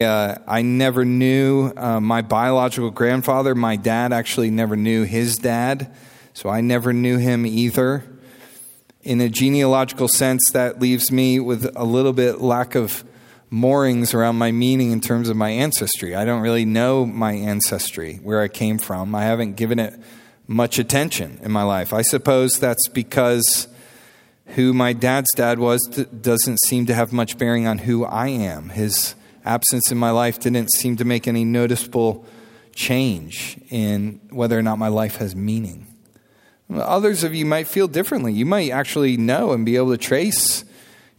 Uh, I never knew uh, my biological grandfather. My dad actually never knew his dad, so I never knew him either. In a genealogical sense, that leaves me with a little bit lack of moorings around my meaning in terms of my ancestry. I don't really know my ancestry, where I came from. I haven't given it much attention in my life. I suppose that's because who my dad's dad was doesn't seem to have much bearing on who I am. His absence in my life didn't seem to make any noticeable change in whether or not my life has meaning. Others of you might feel differently. You might actually know and be able to trace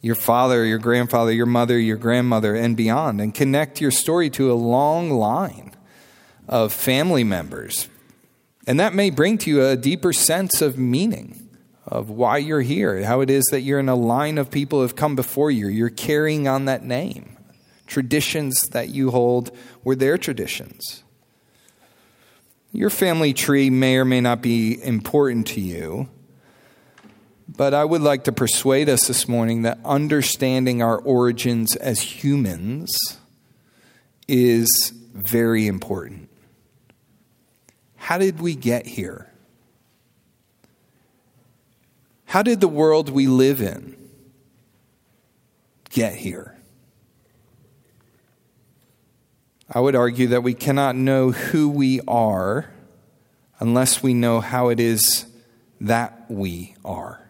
your father, your grandfather, your mother, your grandmother, and beyond, and connect your story to a long line of family members. And that may bring to you a deeper sense of meaning of why you're here, how it is that you're in a line of people who have come before you. You're carrying on that name traditions that you hold were their traditions. Your family tree may or may not be important to you, but I would like to persuade us this morning that understanding our origins as humans is very important. How did we get here? How did the world we live in get here? I would argue that we cannot know who we are unless we know how it is that we are.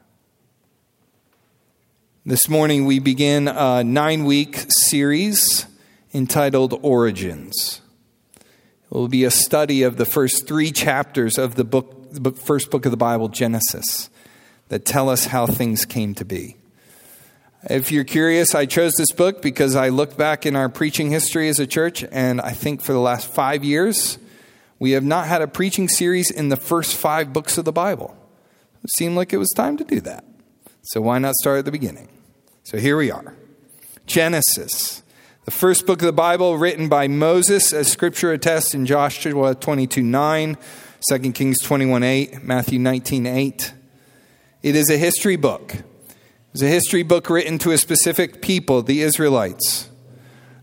This morning, we begin a nine week series entitled Origins. It will be a study of the first three chapters of the book, the first book of the Bible, Genesis, that tell us how things came to be. If you're curious, I chose this book because I looked back in our preaching history as a church, and I think for the last five years, we have not had a preaching series in the first five books of the Bible. It seemed like it was time to do that. So why not start at the beginning? So here we are Genesis, the first book of the Bible written by Moses, as scripture attests in Joshua 22 9, 2 Kings 21 8, Matthew 19 8. It is a history book. It's a history book written to a specific people, the Israelites.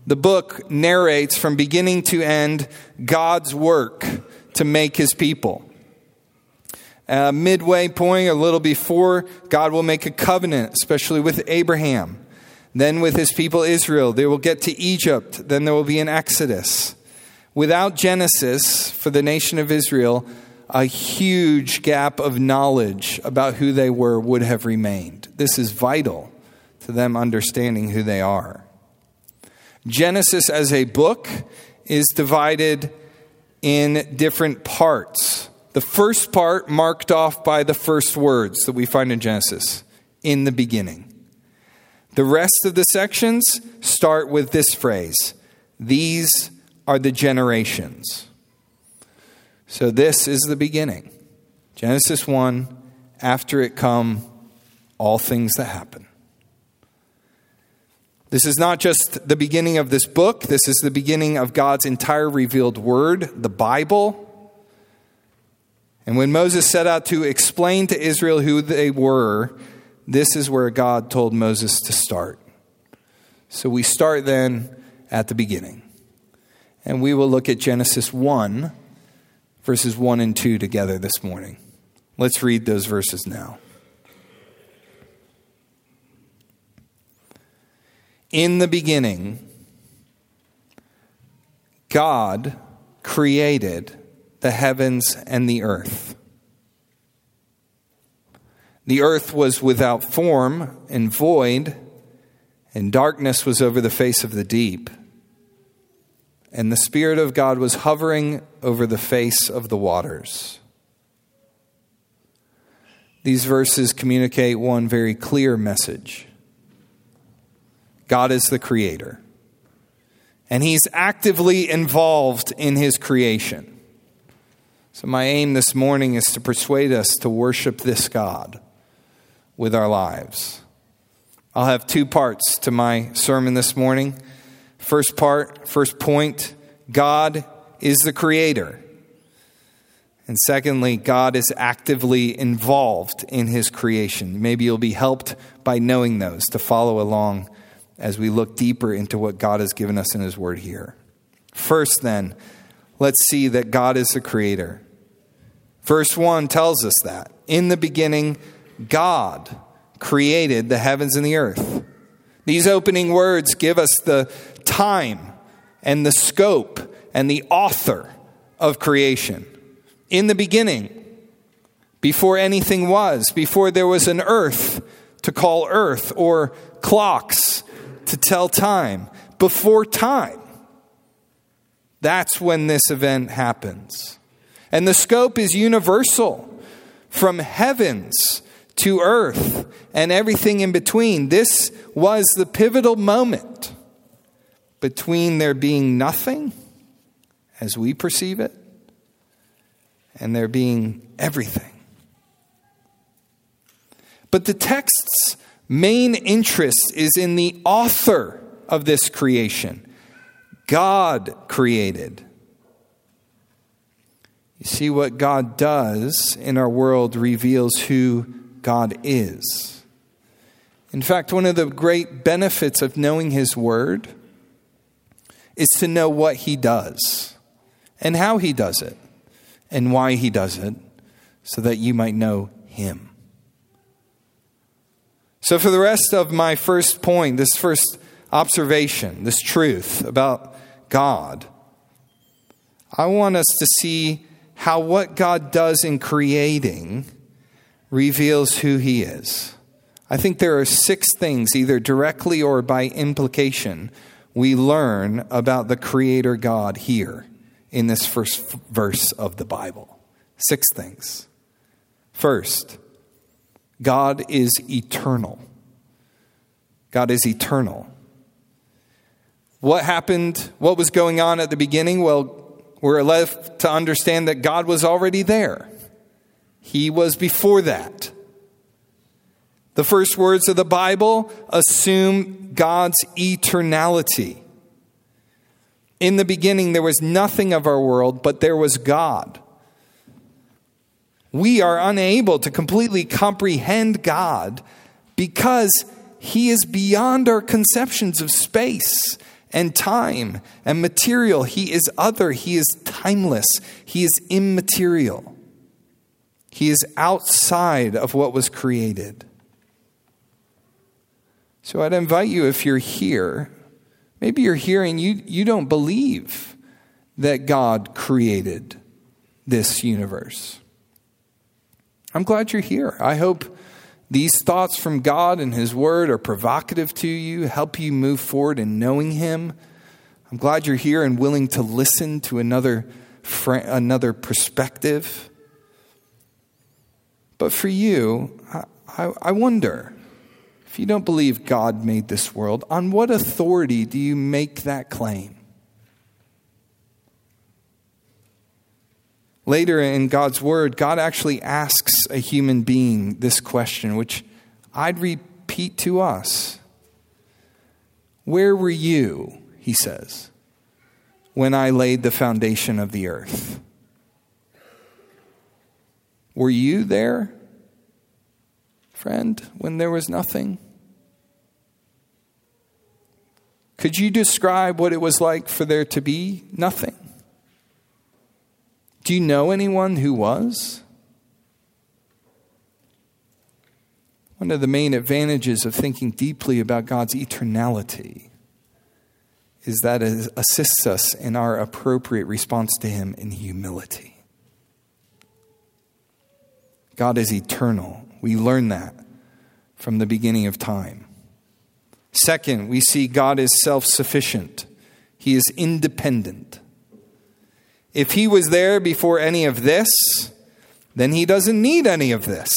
The book narrates from beginning to end God's work to make his people. Uh, midway point, a little before, God will make a covenant, especially with Abraham. Then with his people Israel. They will get to Egypt. Then there will be an Exodus. Without Genesis for the nation of Israel, a huge gap of knowledge about who they were would have remained. This is vital to them understanding who they are. Genesis as a book is divided in different parts. The first part marked off by the first words that we find in Genesis in the beginning. The rest of the sections start with this phrase These are the generations. So this is the beginning. Genesis 1, after it come all things that happen. This is not just the beginning of this book, this is the beginning of God's entire revealed word, the Bible. And when Moses set out to explain to Israel who they were, this is where God told Moses to start. So we start then at the beginning. And we will look at Genesis 1 verses 1 and 2 together this morning. Let's read those verses now. In the beginning, God created the heavens and the earth. The earth was without form and void, and darkness was over the face of the deep and the Spirit of God was hovering over the face of the waters. These verses communicate one very clear message God is the Creator, and He's actively involved in His creation. So, my aim this morning is to persuade us to worship this God with our lives. I'll have two parts to my sermon this morning. First part, first point God is the creator. And secondly, God is actively involved in his creation. Maybe you'll be helped by knowing those to follow along as we look deeper into what God has given us in His Word here. First, then, let's see that God is the Creator. Verse 1 tells us that. In the beginning, God created the heavens and the earth. These opening words give us the time and the scope and the author of creation. In the beginning, before anything was, before there was an earth to call earth or clocks to tell time, before time. That's when this event happens. And the scope is universal from heavens to earth and everything in between. This was the pivotal moment between there being nothing, as we perceive it, and there being everything. But the text's main interest is in the author of this creation. God created. You see, what God does in our world reveals who God is. In fact, one of the great benefits of knowing His Word is to know what He does and how He does it and why He does it so that you might know Him. So, for the rest of my first point, this first observation, this truth about God, I want us to see how what God does in creating reveals who He is. I think there are six things, either directly or by implication, we learn about the Creator God here in this first verse of the Bible. Six things. First, God is eternal. God is eternal. What happened? What was going on at the beginning? Well, we're left to understand that God was already there. He was before that. The first words of the Bible assume God's eternality. In the beginning, there was nothing of our world, but there was God. We are unable to completely comprehend God because He is beyond our conceptions of space and time and material. He is other, He is timeless, He is immaterial. He is outside of what was created. So I'd invite you, if you're here, maybe you're here and you, you don't believe that God created this universe. I'm glad you're here. I hope these thoughts from God and His Word are provocative to you, help you move forward in knowing Him. I'm glad you're here and willing to listen to another, another perspective. But for you, I, I wonder if you don't believe God made this world, on what authority do you make that claim? Later in God's word, God actually asks a human being this question, which I'd repeat to us. Where were you, he says, when I laid the foundation of the earth? Were you there, friend, when there was nothing? Could you describe what it was like for there to be nothing? Do you know anyone who was? One of the main advantages of thinking deeply about God's eternality is that it assists us in our appropriate response to Him in humility. God is eternal. We learn that from the beginning of time. Second, we see God is self sufficient, He is independent. If He was there before any of this, then He doesn't need any of this.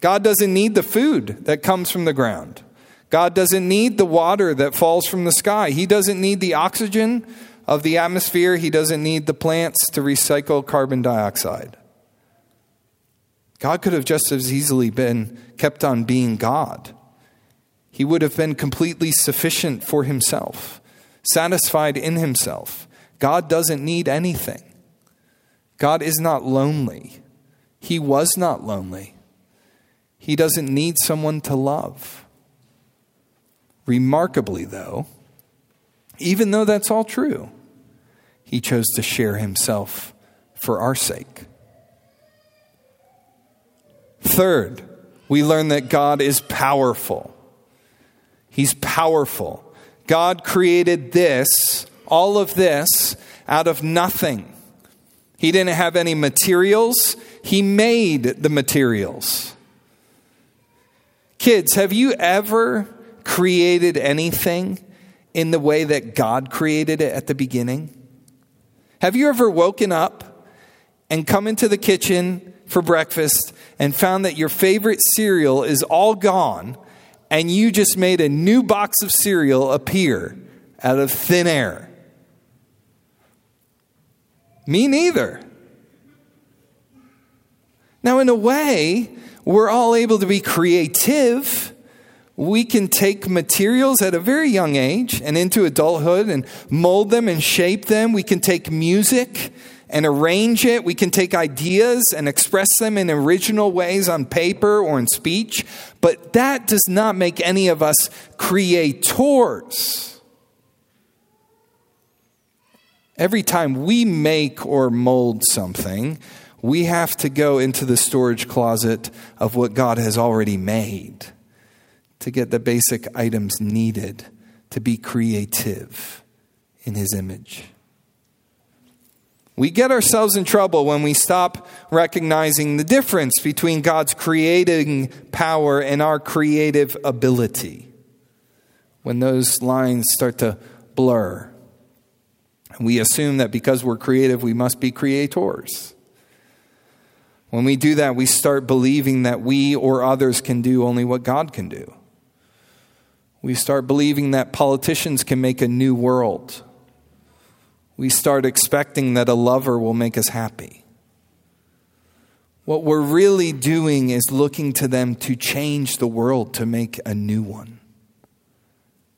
God doesn't need the food that comes from the ground. God doesn't need the water that falls from the sky. He doesn't need the oxygen of the atmosphere. He doesn't need the plants to recycle carbon dioxide. God could have just as easily been kept on being God. He would have been completely sufficient for himself, satisfied in himself. God doesn't need anything. God is not lonely. He was not lonely. He doesn't need someone to love. Remarkably, though, even though that's all true, he chose to share himself for our sake. Third, we learn that God is powerful. He's powerful. God created this, all of this, out of nothing. He didn't have any materials, He made the materials. Kids, have you ever created anything in the way that God created it at the beginning? Have you ever woken up and come into the kitchen for breakfast and found that your favorite cereal is all gone and you just made a new box of cereal appear out of thin air? Me neither. Now, in a way, we're all able to be creative. We can take materials at a very young age and into adulthood and mold them and shape them. We can take music and arrange it. We can take ideas and express them in original ways on paper or in speech. But that does not make any of us creators. Every time we make or mold something, we have to go into the storage closet of what God has already made to get the basic items needed to be creative in His image. We get ourselves in trouble when we stop recognizing the difference between God's creating power and our creative ability. When those lines start to blur. We assume that because we're creative, we must be creators. When we do that, we start believing that we or others can do only what God can do. We start believing that politicians can make a new world. We start expecting that a lover will make us happy. What we're really doing is looking to them to change the world to make a new one.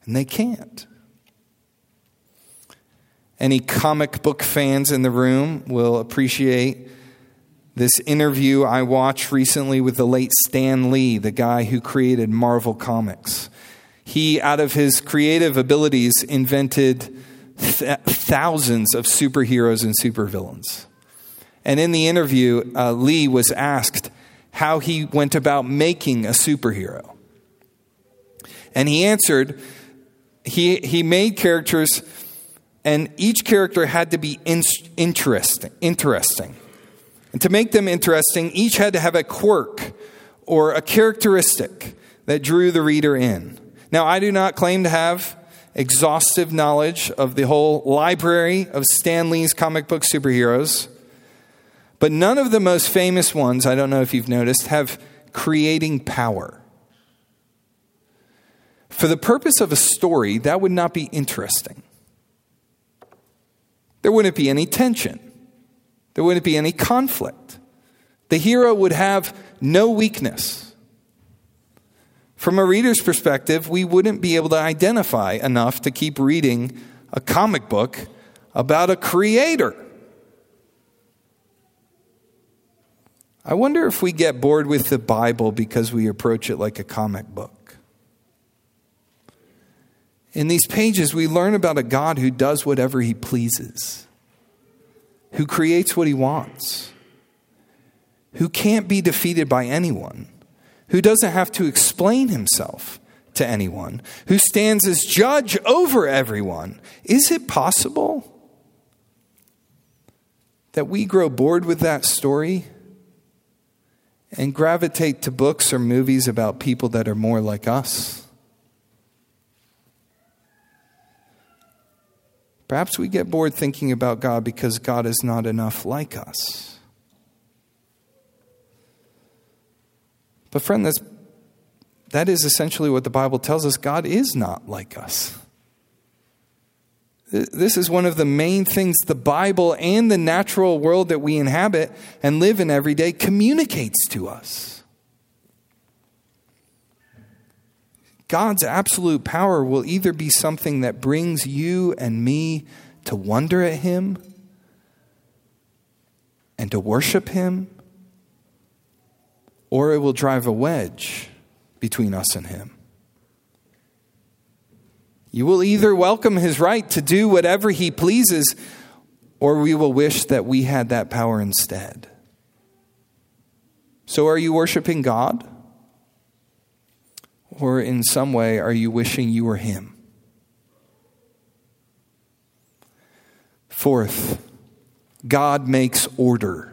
And they can't. Any comic book fans in the room will appreciate this interview I watched recently with the late Stan Lee, the guy who created Marvel Comics. He, out of his creative abilities, invented th- thousands of superheroes and supervillains. And in the interview, uh, Lee was asked how he went about making a superhero. And he answered, he, he made characters and each character had to be in- interesting. Interesting. And to make them interesting, each had to have a quirk or a characteristic that drew the reader in. Now, I do not claim to have exhaustive knowledge of the whole library of Stan Lee's comic book superheroes, but none of the most famous ones, I don't know if you've noticed, have creating power. For the purpose of a story, that would not be interesting. There wouldn't be any tension. There wouldn't be any conflict. The hero would have no weakness. From a reader's perspective, we wouldn't be able to identify enough to keep reading a comic book about a creator. I wonder if we get bored with the Bible because we approach it like a comic book. In these pages, we learn about a God who does whatever he pleases, who creates what he wants, who can't be defeated by anyone, who doesn't have to explain himself to anyone, who stands as judge over everyone. Is it possible that we grow bored with that story and gravitate to books or movies about people that are more like us? Perhaps we get bored thinking about God because God is not enough like us. But, friend, that's, that is essentially what the Bible tells us God is not like us. This is one of the main things the Bible and the natural world that we inhabit and live in every day communicates to us. God's absolute power will either be something that brings you and me to wonder at Him and to worship Him, or it will drive a wedge between us and Him. You will either welcome his right to do whatever he pleases, or we will wish that we had that power instead. So, are you worshiping God? Or in some way, are you wishing you were him? Fourth, God makes order.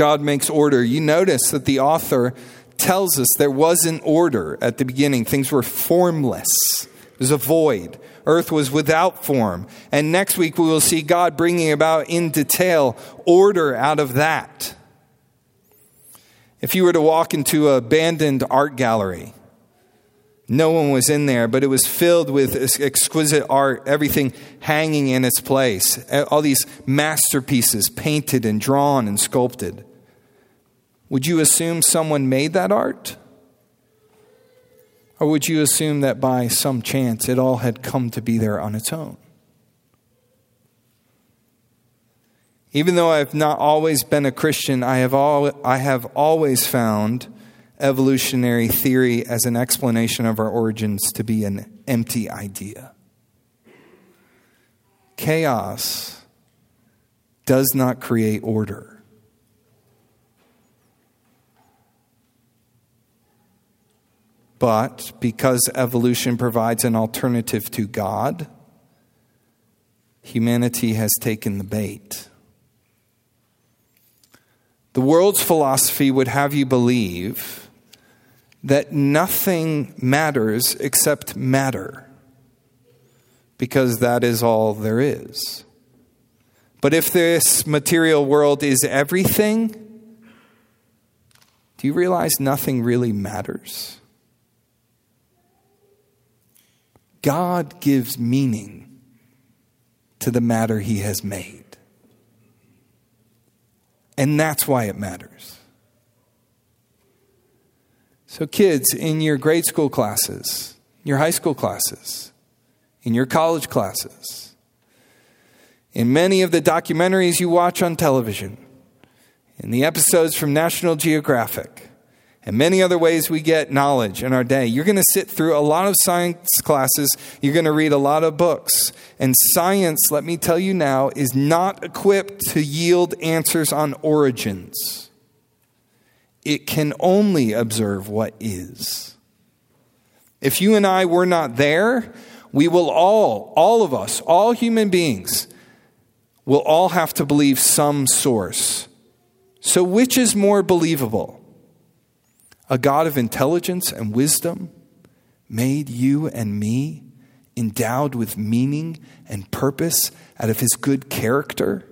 God makes order. You notice that the author tells us there was an order at the beginning. Things were formless, it was a void. Earth was without form. And next week we will see God bringing about in detail order out of that. If you were to walk into an abandoned art gallery, no one was in there, but it was filled with exquisite art, everything hanging in its place. All these masterpieces painted and drawn and sculpted. Would you assume someone made that art? Or would you assume that by some chance it all had come to be there on its own? Even though I have not always been a Christian, I have, all, I have always found evolutionary theory as an explanation of our origins to be an empty idea. Chaos does not create order. But because evolution provides an alternative to God, humanity has taken the bait. The world's philosophy would have you believe that nothing matters except matter, because that is all there is. But if this material world is everything, do you realize nothing really matters? God gives meaning to the matter he has made. And that's why it matters. So, kids, in your grade school classes, your high school classes, in your college classes, in many of the documentaries you watch on television, in the episodes from National Geographic, and many other ways we get knowledge in our day. You're going to sit through a lot of science classes. You're going to read a lot of books. And science, let me tell you now, is not equipped to yield answers on origins it can only observe what is. If you and I were not there, we will all, all of us, all human beings, will all have to believe some source. So, which is more believable? A God of intelligence and wisdom made you and me, endowed with meaning and purpose out of his good character?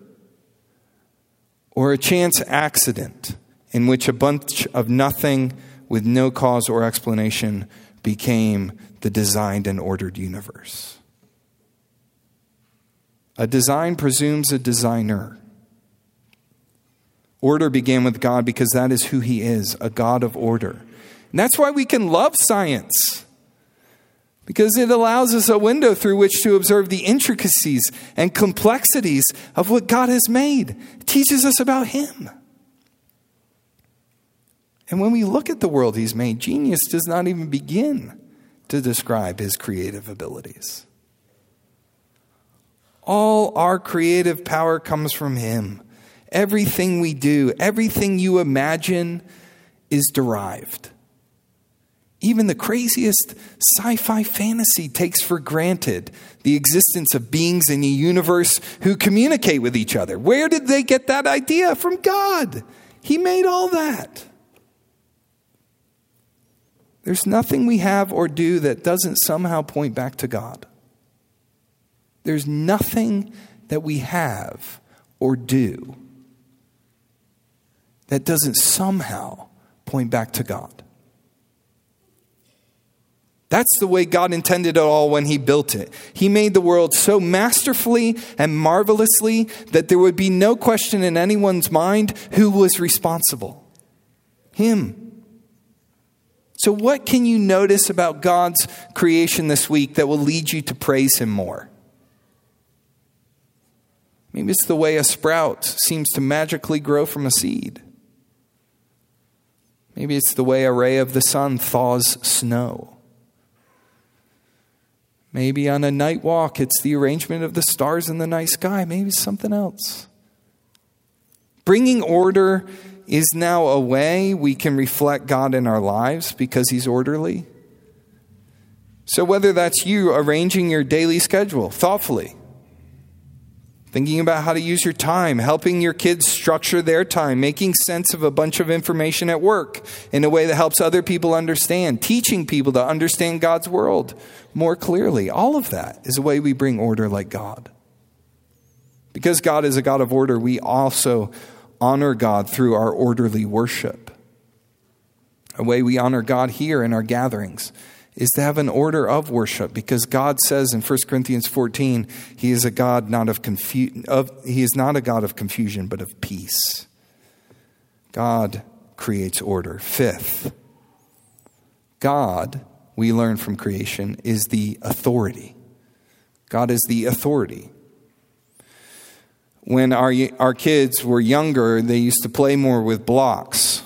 Or a chance accident? in which a bunch of nothing with no cause or explanation became the designed and ordered universe. A design presumes a designer. Order began with God because that is who He is, a God of order. And that's why we can love science, because it allows us a window through which to observe the intricacies and complexities of what God has made. It teaches us about Him. And when we look at the world he's made, genius does not even begin to describe his creative abilities. All our creative power comes from him. Everything we do, everything you imagine is derived. Even the craziest sci fi fantasy takes for granted the existence of beings in the universe who communicate with each other. Where did they get that idea? From God. He made all that. There's nothing we have or do that doesn't somehow point back to God. There's nothing that we have or do that doesn't somehow point back to God. That's the way God intended it all when He built it. He made the world so masterfully and marvelously that there would be no question in anyone's mind who was responsible. Him. So, what can you notice about God's creation this week that will lead you to praise Him more? Maybe it's the way a sprout seems to magically grow from a seed. Maybe it's the way a ray of the sun thaws snow. Maybe on a night walk, it's the arrangement of the stars in the night sky. Maybe something else. Bringing order is now a way we can reflect God in our lives because He's orderly. So, whether that's you arranging your daily schedule thoughtfully, thinking about how to use your time, helping your kids structure their time, making sense of a bunch of information at work in a way that helps other people understand, teaching people to understand God's world more clearly. All of that is a way we bring order like God. Because God is a God of order, we also honor God through our orderly worship. A way we honor God here in our gatherings is to have an order of worship because God says in 1 Corinthians 14, he is a God not of, he is not a God of confusion but of peace. God creates order. Fifth, God, we learn from creation, is the authority. God is the authority. When our, our kids were younger, they used to play more with blocks.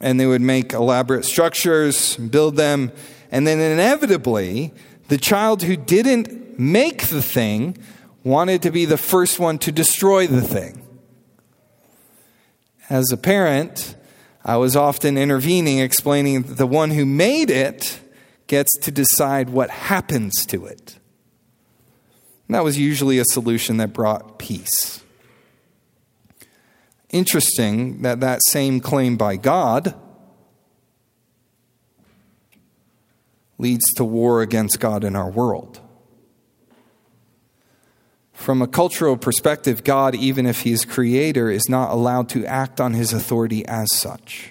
And they would make elaborate structures, build them, and then inevitably, the child who didn't make the thing wanted to be the first one to destroy the thing. As a parent, I was often intervening, explaining that the one who made it gets to decide what happens to it. And that was usually a solution that brought peace. Interesting that that same claim by God leads to war against God in our world. From a cultural perspective, God, even if He is creator, is not allowed to act on His authority as such.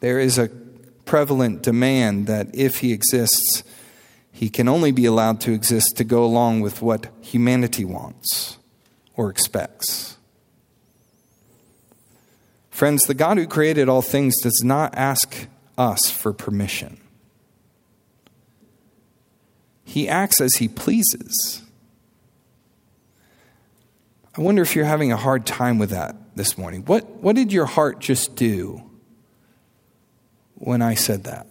There is a prevalent demand that if He exists, He can only be allowed to exist to go along with what humanity wants or expects. Friends, the God who created all things does not ask us for permission. He acts as he pleases. I wonder if you're having a hard time with that this morning. What, what did your heart just do when I said that?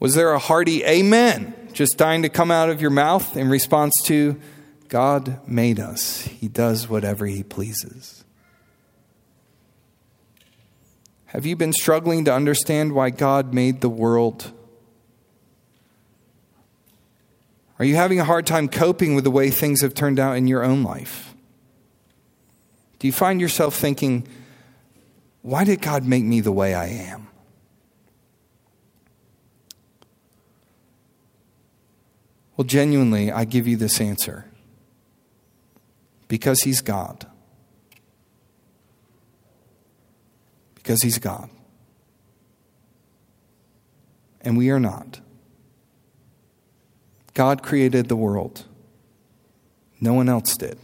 Was there a hearty amen just dying to come out of your mouth in response to God made us? He does whatever he pleases. Have you been struggling to understand why God made the world? Are you having a hard time coping with the way things have turned out in your own life? Do you find yourself thinking, why did God make me the way I am? Well, genuinely, I give you this answer because He's God. Because He's God. And we are not. God created the world, no one else did.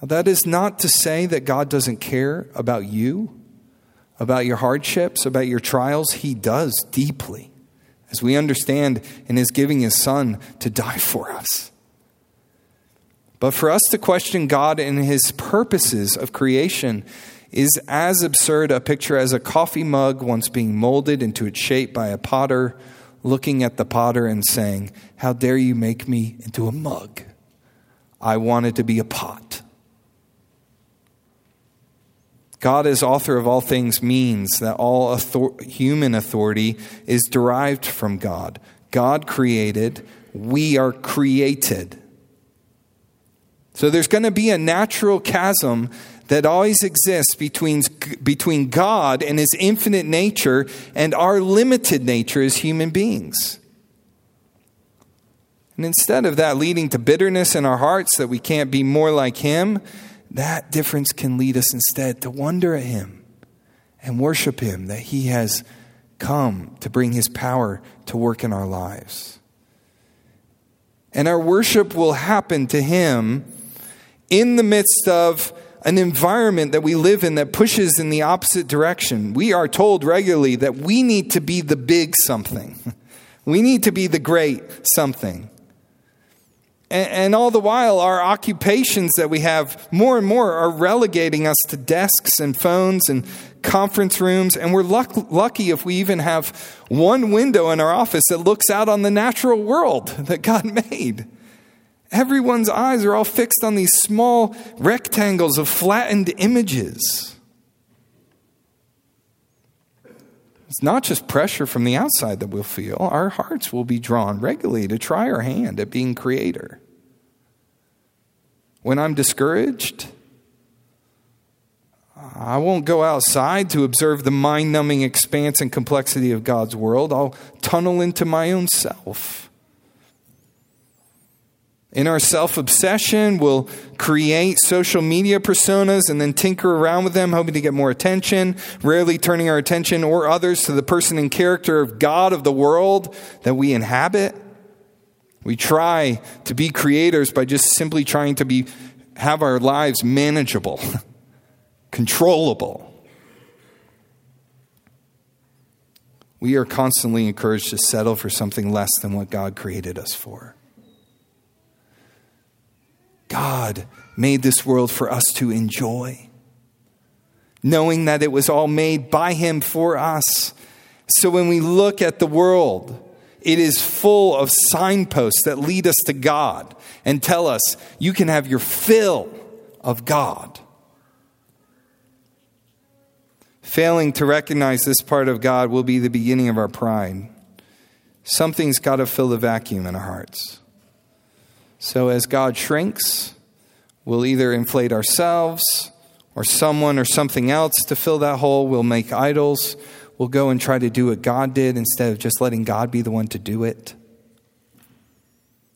Now, that is not to say that God doesn't care about you, about your hardships, about your trials. He does deeply, as we understand in His giving His Son to die for us. But for us to question God and His purposes of creation is as absurd a picture as a coffee mug once being molded into its shape by a potter, looking at the potter and saying, How dare you make me into a mug? I wanted to be a pot. God, as author of all things, means that all author- human authority is derived from God. God created, we are created. So there's going to be a natural chasm that always exists between, between God and his infinite nature and our limited nature as human beings. And instead of that leading to bitterness in our hearts that we can't be more like him, that difference can lead us instead to wonder at him and worship him that he has come to bring his power to work in our lives. And our worship will happen to him in the midst of an environment that we live in that pushes in the opposite direction. We are told regularly that we need to be the big something, we need to be the great something. And, and all the while, our occupations that we have more and more are relegating us to desks and phones and conference rooms, and we're luck- lucky if we even have one window in our office that looks out on the natural world that God made. Everyone's eyes are all fixed on these small rectangles of flattened images. It's not just pressure from the outside that we'll feel, our hearts will be drawn regularly to try our hand at being creator. When I'm discouraged, I won't go outside to observe the mind numbing expanse and complexity of God's world. I'll tunnel into my own self. In our self obsession, we'll create social media personas and then tinker around with them, hoping to get more attention, rarely turning our attention or others to the person and character of God of the world that we inhabit. We try to be creators by just simply trying to be, have our lives manageable, controllable. We are constantly encouraged to settle for something less than what God created us for. God made this world for us to enjoy, knowing that it was all made by Him for us. So when we look at the world, it is full of signposts that lead us to God and tell us you can have your fill of God. Failing to recognize this part of God will be the beginning of our pride. Something's got to fill the vacuum in our hearts. So as God shrinks, we'll either inflate ourselves or someone or something else to fill that hole. We'll make idols. We'll go and try to do what God did instead of just letting God be the one to do it.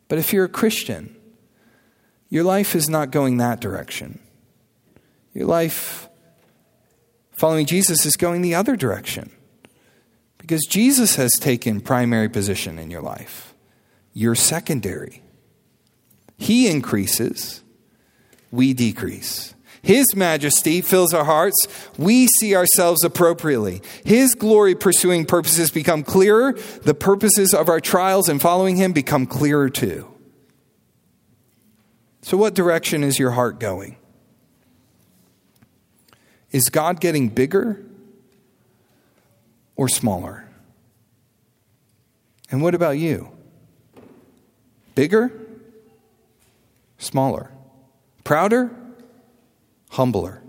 But if you're a Christian, your life is not going that direction. Your life following Jesus is going the other direction. Because Jesus has taken primary position in your life. You're secondary. He increases, we decrease. His majesty fills our hearts. We see ourselves appropriately. His glory pursuing purposes become clearer. The purposes of our trials and following Him become clearer too. So, what direction is your heart going? Is God getting bigger or smaller? And what about you? Bigger smaller. Prouder, humbler.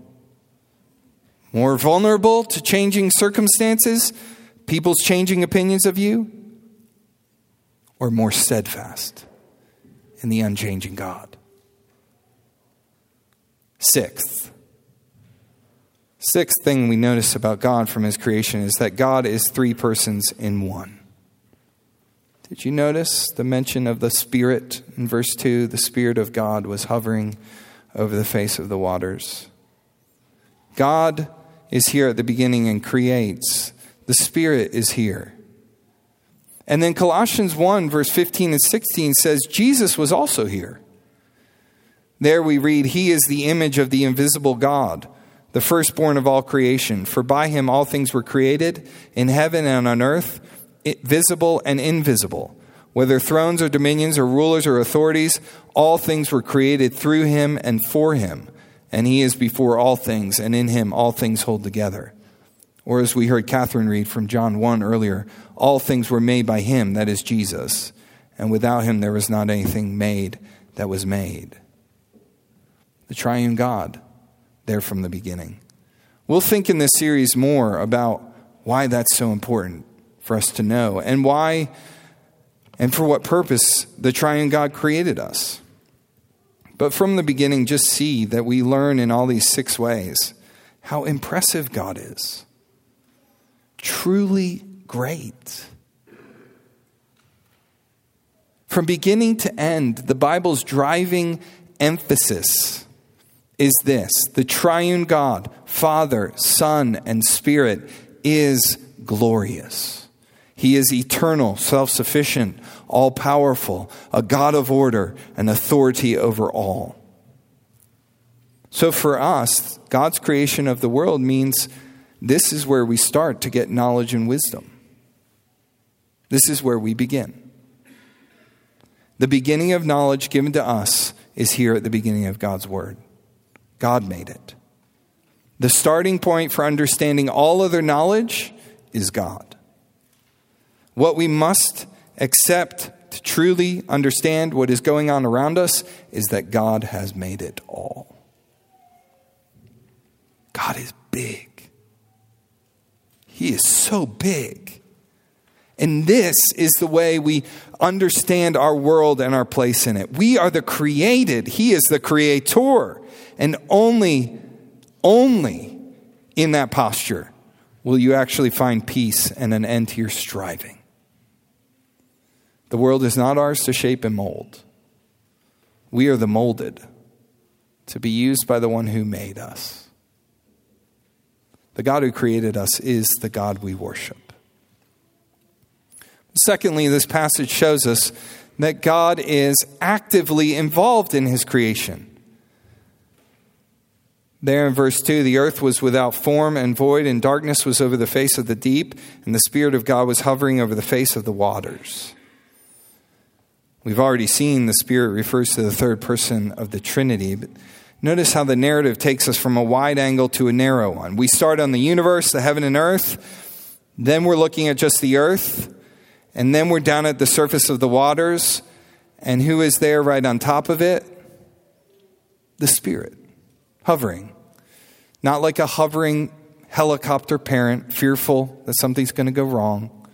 More vulnerable to changing circumstances, people's changing opinions of you, or more steadfast in the unchanging God. Sixth, sixth thing we notice about God from his creation is that God is three persons in one. Did you notice the mention of the Spirit in verse 2? The Spirit of God was hovering over the face of the waters. God is here at the beginning and creates, the Spirit is here. And then Colossians 1, verse 15 and 16 says, Jesus was also here. There we read, He is the image of the invisible God, the firstborn of all creation. For by him all things were created, in heaven and on earth visible and invisible, whether thrones or dominions or rulers or authorities, all things were created through him and for him. And he is before all things, and in him all things hold together. Or as we heard Catherine read from John 1 earlier, all things were made by him, that is Jesus. And without him there was not anything made that was made. The triune God, there from the beginning. We'll think in this series more about why that's so important for us to know and why and for what purpose the triune God created us. But from the beginning, just see that we learn in all these six ways how impressive God is. Truly great. From beginning to end, the Bible's driving emphasis is this the triune God, Father, Son, and Spirit, is glorious. He is eternal, self sufficient, all powerful, a God of order and authority over all. So for us, God's creation of the world means this is where we start to get knowledge and wisdom. This is where we begin. The beginning of knowledge given to us is here at the beginning of God's Word. God made it. The starting point for understanding all other knowledge is God. What we must accept to truly understand what is going on around us is that God has made it all. God is big. He is so big. And this is the way we understand our world and our place in it. We are the created, He is the creator. And only, only in that posture will you actually find peace and an end to your striving. The world is not ours to shape and mold. We are the molded to be used by the one who made us. The God who created us is the God we worship. Secondly, this passage shows us that God is actively involved in his creation. There in verse 2, the earth was without form and void, and darkness was over the face of the deep, and the Spirit of God was hovering over the face of the waters. We've already seen the Spirit refers to the third person of the Trinity, but notice how the narrative takes us from a wide angle to a narrow one. We start on the universe, the heaven and earth, then we're looking at just the earth, and then we're down at the surface of the waters. And who is there right on top of it? The Spirit, hovering. Not like a hovering helicopter parent, fearful that something's going to go wrong.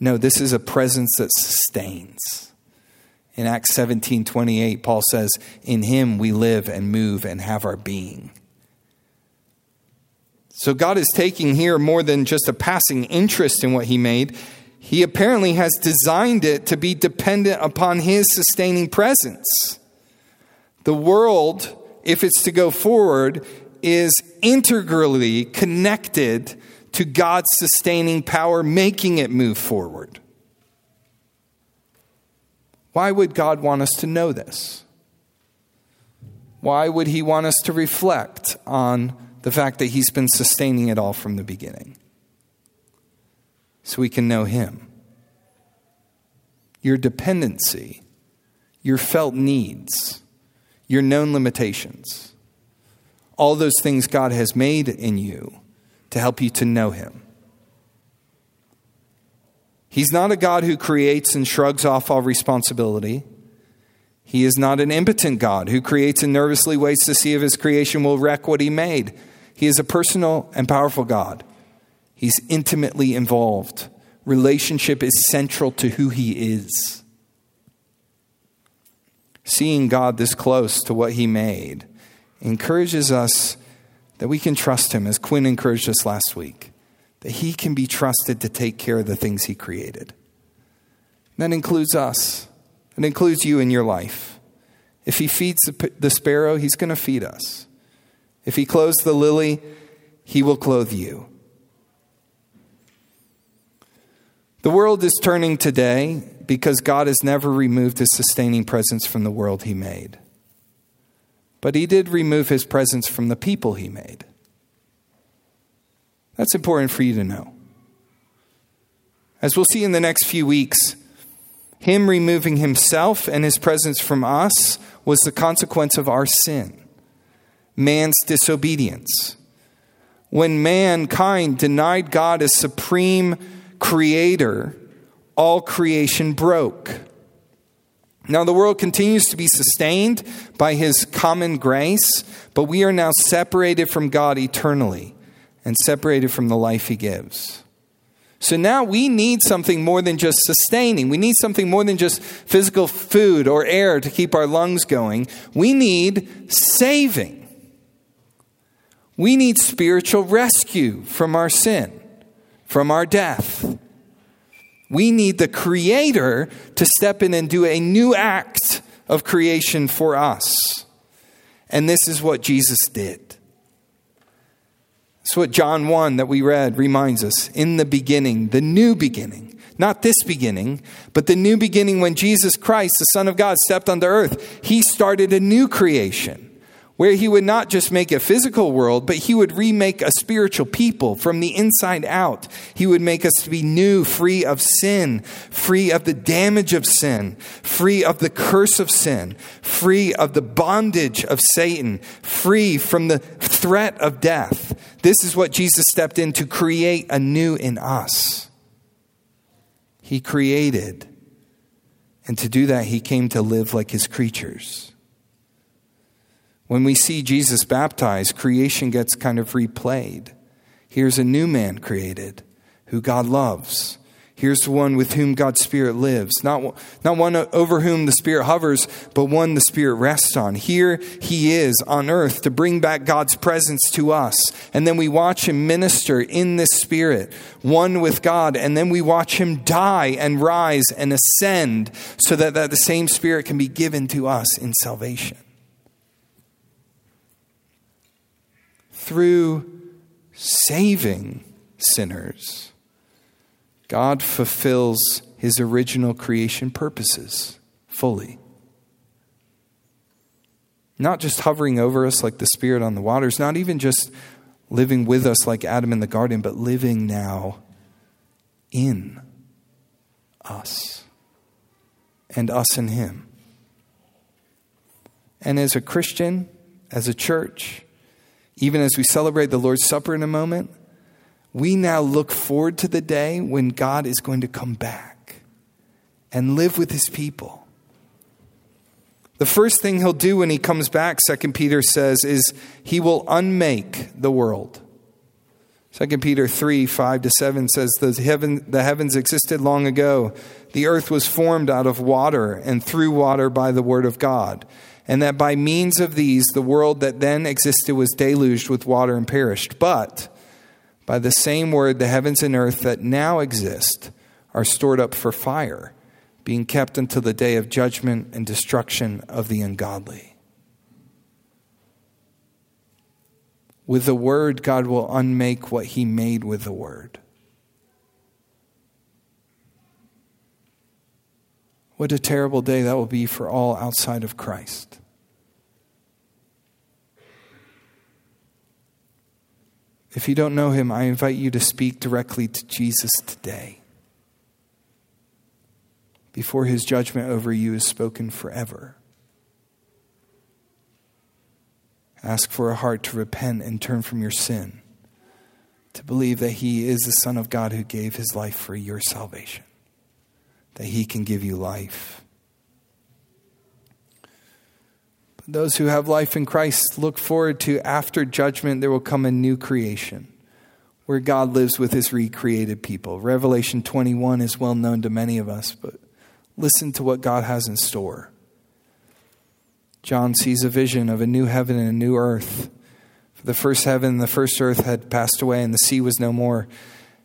No, this is a presence that sustains. In Acts 17 28, Paul says, In him we live and move and have our being. So God is taking here more than just a passing interest in what he made. He apparently has designed it to be dependent upon His sustaining presence. The world, if it's to go forward, is integrally connected to God's sustaining power, making it move forward. Why would God want us to know this? Why would He want us to reflect on the fact that He's been sustaining it all from the beginning? so we can know Him. Your dependency, your felt needs, your known limitations, all those things God has made in you to help you to know Him. He's not a God who creates and shrugs off all responsibility. He is not an impotent God who creates and nervously waits to see if his creation will wreck what he made. He is a personal and powerful God He's intimately involved. Relationship is central to who he is. Seeing God this close to what he made encourages us that we can trust him, as Quinn encouraged us last week, that he can be trusted to take care of the things he created. That includes us, it includes you in your life. If he feeds the, the sparrow, he's going to feed us. If he clothes the lily, he will clothe you. The world is turning today because God has never removed his sustaining presence from the world he made. But he did remove his presence from the people he made. That's important for you to know. As we'll see in the next few weeks, him removing himself and his presence from us was the consequence of our sin, man's disobedience. When mankind denied God as supreme creator, all creation broke. Now, the world continues to be sustained by his common grace, but we are now separated from God eternally and separated from the life he gives. So now we need something more than just sustaining. We need something more than just physical food or air to keep our lungs going. We need saving. We need spiritual rescue from our sin from our death. We need the Creator to step in and do a new act of creation for us. And this is what Jesus did. It's what John 1 that we read reminds us. In the beginning, the new beginning, not this beginning, but the new beginning when Jesus Christ, the Son of God, stepped onto earth, he started a new creation where he would not just make a physical world, but he would remake a spiritual people from the inside out. He would make us to be new, free of sin, free of the damage of sin, free of the curse of sin, free of the bondage of Satan, free from the threat of death. This is what Jesus stepped in to create anew in us. He created, and to do that, he came to live like his creatures. When we see Jesus baptized, creation gets kind of replayed. Here's a new man created who God loves. Here's the one with whom God's Spirit lives. Not, not one over whom the Spirit hovers, but one the Spirit rests on. Here he is on earth to bring back God's presence to us. And then we watch him minister in this Spirit, one with God. And then we watch him die and rise and ascend so that, that the same Spirit can be given to us in salvation. Through saving sinners, God fulfills his original creation purposes fully. Not just hovering over us like the Spirit on the waters, not even just living with us like Adam in the garden, but living now in us and us in Him. And as a Christian, as a church, even as we celebrate the Lord's Supper in a moment, we now look forward to the day when God is going to come back and live with his people. The first thing he'll do when he comes back, 2 Peter says, is he will unmake the world. 2 Peter 3 5 to 7 says, the, heaven, the heavens existed long ago. The earth was formed out of water and through water by the word of God and that by means of these the world that then existed was deluged with water and perished. But by the same word, the heavens and earth that now exist are stored up for fire, being kept until the day of judgment and destruction of the ungodly. With the word, God will unmake what he made with the word. What a terrible day that will be for all outside of Christ. If you don't know him, I invite you to speak directly to Jesus today before his judgment over you is spoken forever. Ask for a heart to repent and turn from your sin, to believe that he is the Son of God who gave his life for your salvation that He can give you life. But those who have life in Christ look forward to after judgment, there will come a new creation where God lives with His recreated people. Revelation 21 is well known to many of us, but listen to what God has in store. John sees a vision of a new heaven and a new earth. For the first heaven and the first earth had passed away, and the sea was no more.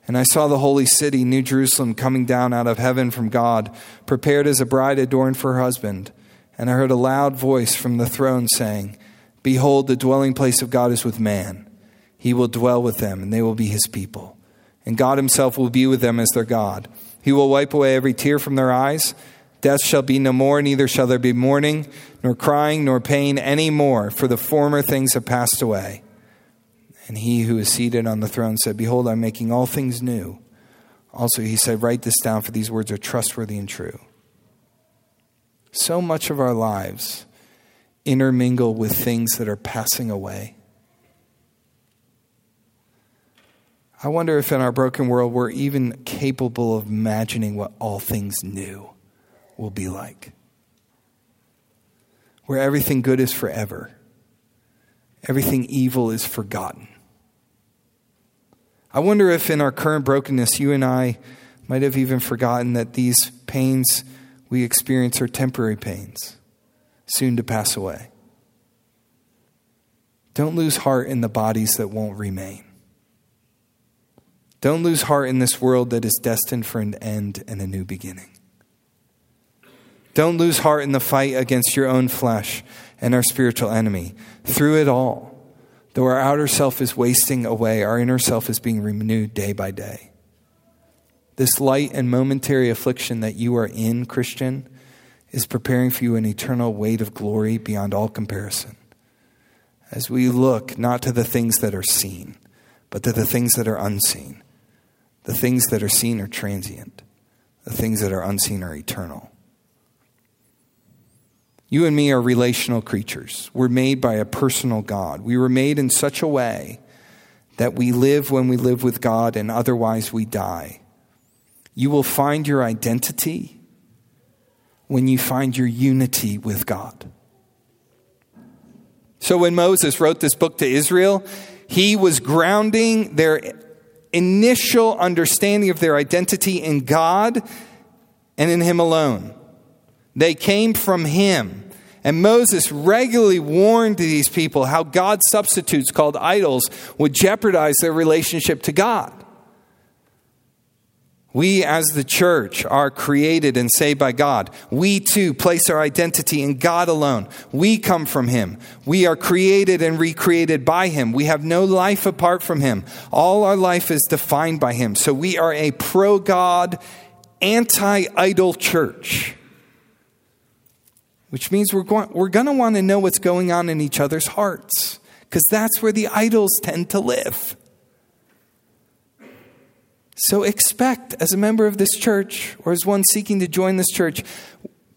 And I saw the holy city, New Jerusalem, coming down out of heaven from God, prepared as a bride adorned for her husband. And I heard a loud voice from the throne saying, Behold, the dwelling place of God is with man. He will dwell with them, and they will be his people. And God himself will be with them as their God. He will wipe away every tear from their eyes. Death shall be no more, neither shall there be mourning, nor crying, nor pain any more, for the former things have passed away. And he who is seated on the throne said, Behold, I'm making all things new. Also, he said, Write this down, for these words are trustworthy and true. So much of our lives intermingle with things that are passing away. I wonder if in our broken world we're even capable of imagining what all things new will be like. Where everything good is forever, everything evil is forgotten. I wonder if in our current brokenness, you and I might have even forgotten that these pains we experience are temporary pains, soon to pass away. Don't lose heart in the bodies that won't remain. Don't lose heart in this world that is destined for an end and a new beginning. Don't lose heart in the fight against your own flesh and our spiritual enemy. Through it all, Though our outer self is wasting away, our inner self is being renewed day by day. This light and momentary affliction that you are in, Christian, is preparing for you an eternal weight of glory beyond all comparison. as we look not to the things that are seen, but to the things that are unseen. The things that are seen are transient, the things that are unseen are eternal. You and me are relational creatures. We're made by a personal God. We were made in such a way that we live when we live with God and otherwise we die. You will find your identity when you find your unity with God. So when Moses wrote this book to Israel, he was grounding their initial understanding of their identity in God and in Him alone. They came from Him. And Moses regularly warned these people how God's substitutes called idols would jeopardize their relationship to God. We, as the church, are created and saved by God. We too place our identity in God alone. We come from Him. We are created and recreated by Him. We have no life apart from Him. All our life is defined by Him. So we are a pro God, anti idol church which means we're going, we're going to want to know what's going on in each other's hearts because that's where the idols tend to live. So expect, as a member of this church or as one seeking to join this church,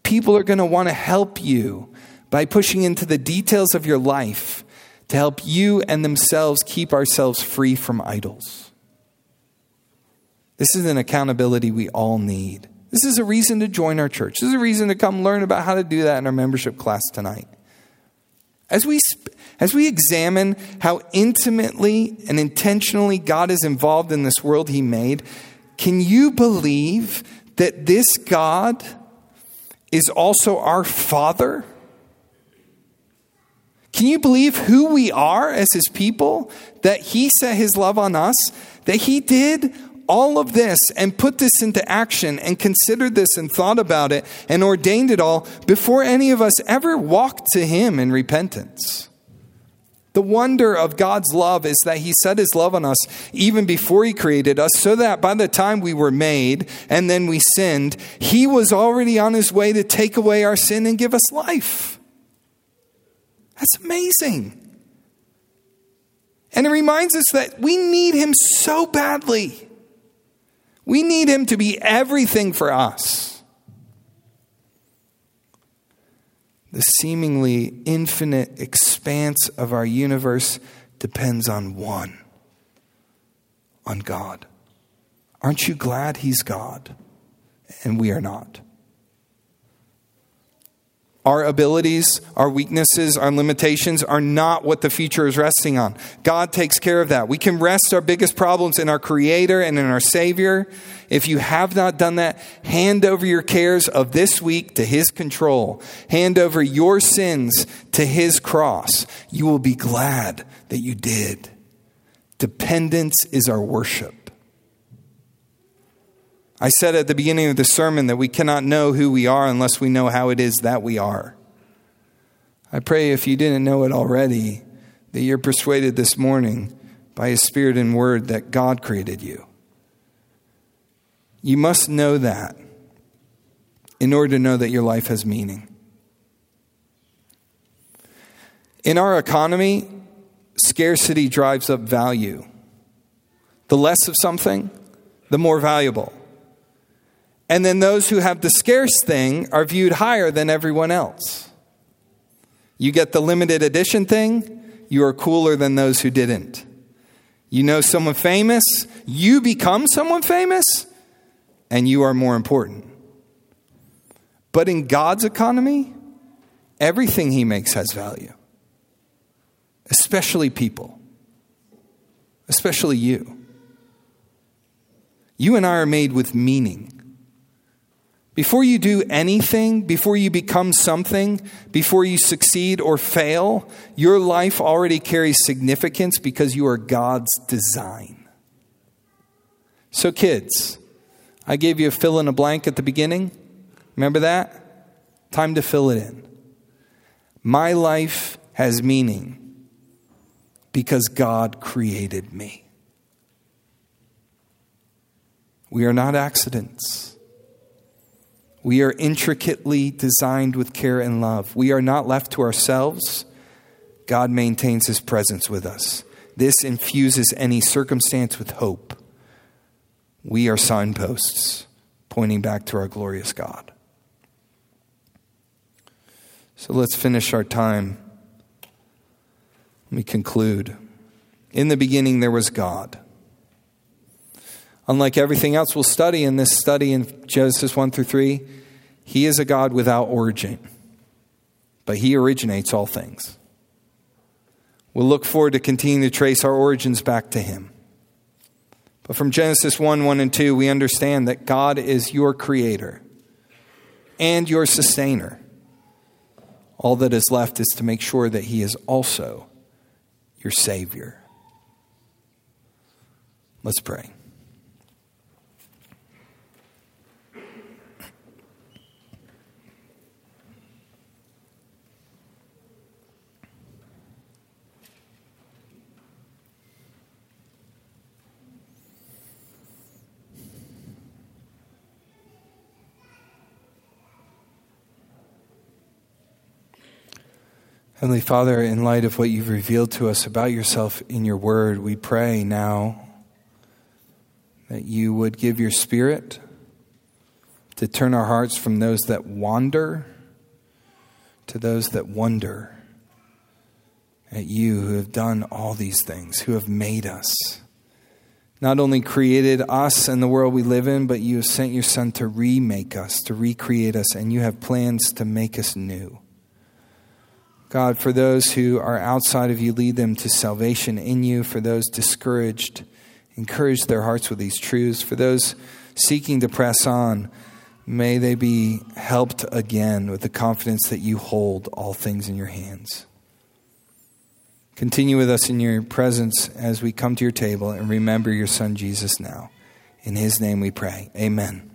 people are going to want to help you by pushing into the details of your life to help you and themselves keep ourselves free from idols. This is an accountability we all need. This is a reason to join our church. This is a reason to come learn about how to do that in our membership class tonight. As we, as we examine how intimately and intentionally God is involved in this world He made, can you believe that this God is also our Father? Can you believe who we are as His people? That He set His love on us? That He did all of this and put this into action and considered this and thought about it and ordained it all before any of us ever walked to Him in repentance. The wonder of God's love is that He set His love on us even before He created us, so that by the time we were made and then we sinned, He was already on His way to take away our sin and give us life. That's amazing. And it reminds us that we need Him so badly. We need Him to be everything for us. The seemingly infinite expanse of our universe depends on one on God. Aren't you glad He's God and we are not? Our abilities, our weaknesses, our limitations are not what the future is resting on. God takes care of that. We can rest our biggest problems in our Creator and in our Savior. If you have not done that, hand over your cares of this week to His control. Hand over your sins to His cross. You will be glad that you did. Dependence is our worship. I said at the beginning of the sermon that we cannot know who we are unless we know how it is that we are. I pray if you didn't know it already, that you're persuaded this morning by His Spirit and Word that God created you. You must know that in order to know that your life has meaning. In our economy, scarcity drives up value. The less of something, the more valuable. And then those who have the scarce thing are viewed higher than everyone else. You get the limited edition thing, you are cooler than those who didn't. You know someone famous, you become someone famous, and you are more important. But in God's economy, everything He makes has value, especially people, especially you. You and I are made with meaning. Before you do anything, before you become something, before you succeed or fail, your life already carries significance because you are God's design. So, kids, I gave you a fill in a blank at the beginning. Remember that? Time to fill it in. My life has meaning because God created me. We are not accidents. We are intricately designed with care and love. We are not left to ourselves. God maintains his presence with us. This infuses any circumstance with hope. We are signposts pointing back to our glorious God. So let's finish our time. Let me conclude. In the beginning, there was God. Unlike everything else we'll study in this study in Genesis 1 through 3, He is a God without origin, but He originates all things. We'll look forward to continuing to trace our origins back to Him. But from Genesis 1 1 and 2, we understand that God is your creator and your sustainer. All that is left is to make sure that He is also your Savior. Let's pray. Heavenly Father, in light of what you've revealed to us about yourself in your word, we pray now that you would give your spirit to turn our hearts from those that wander to those that wonder at you who have done all these things, who have made us. Not only created us and the world we live in, but you have sent your Son to remake us, to recreate us, and you have plans to make us new. God, for those who are outside of you, lead them to salvation in you. For those discouraged, encourage their hearts with these truths. For those seeking to press on, may they be helped again with the confidence that you hold all things in your hands. Continue with us in your presence as we come to your table and remember your son Jesus now. In his name we pray. Amen.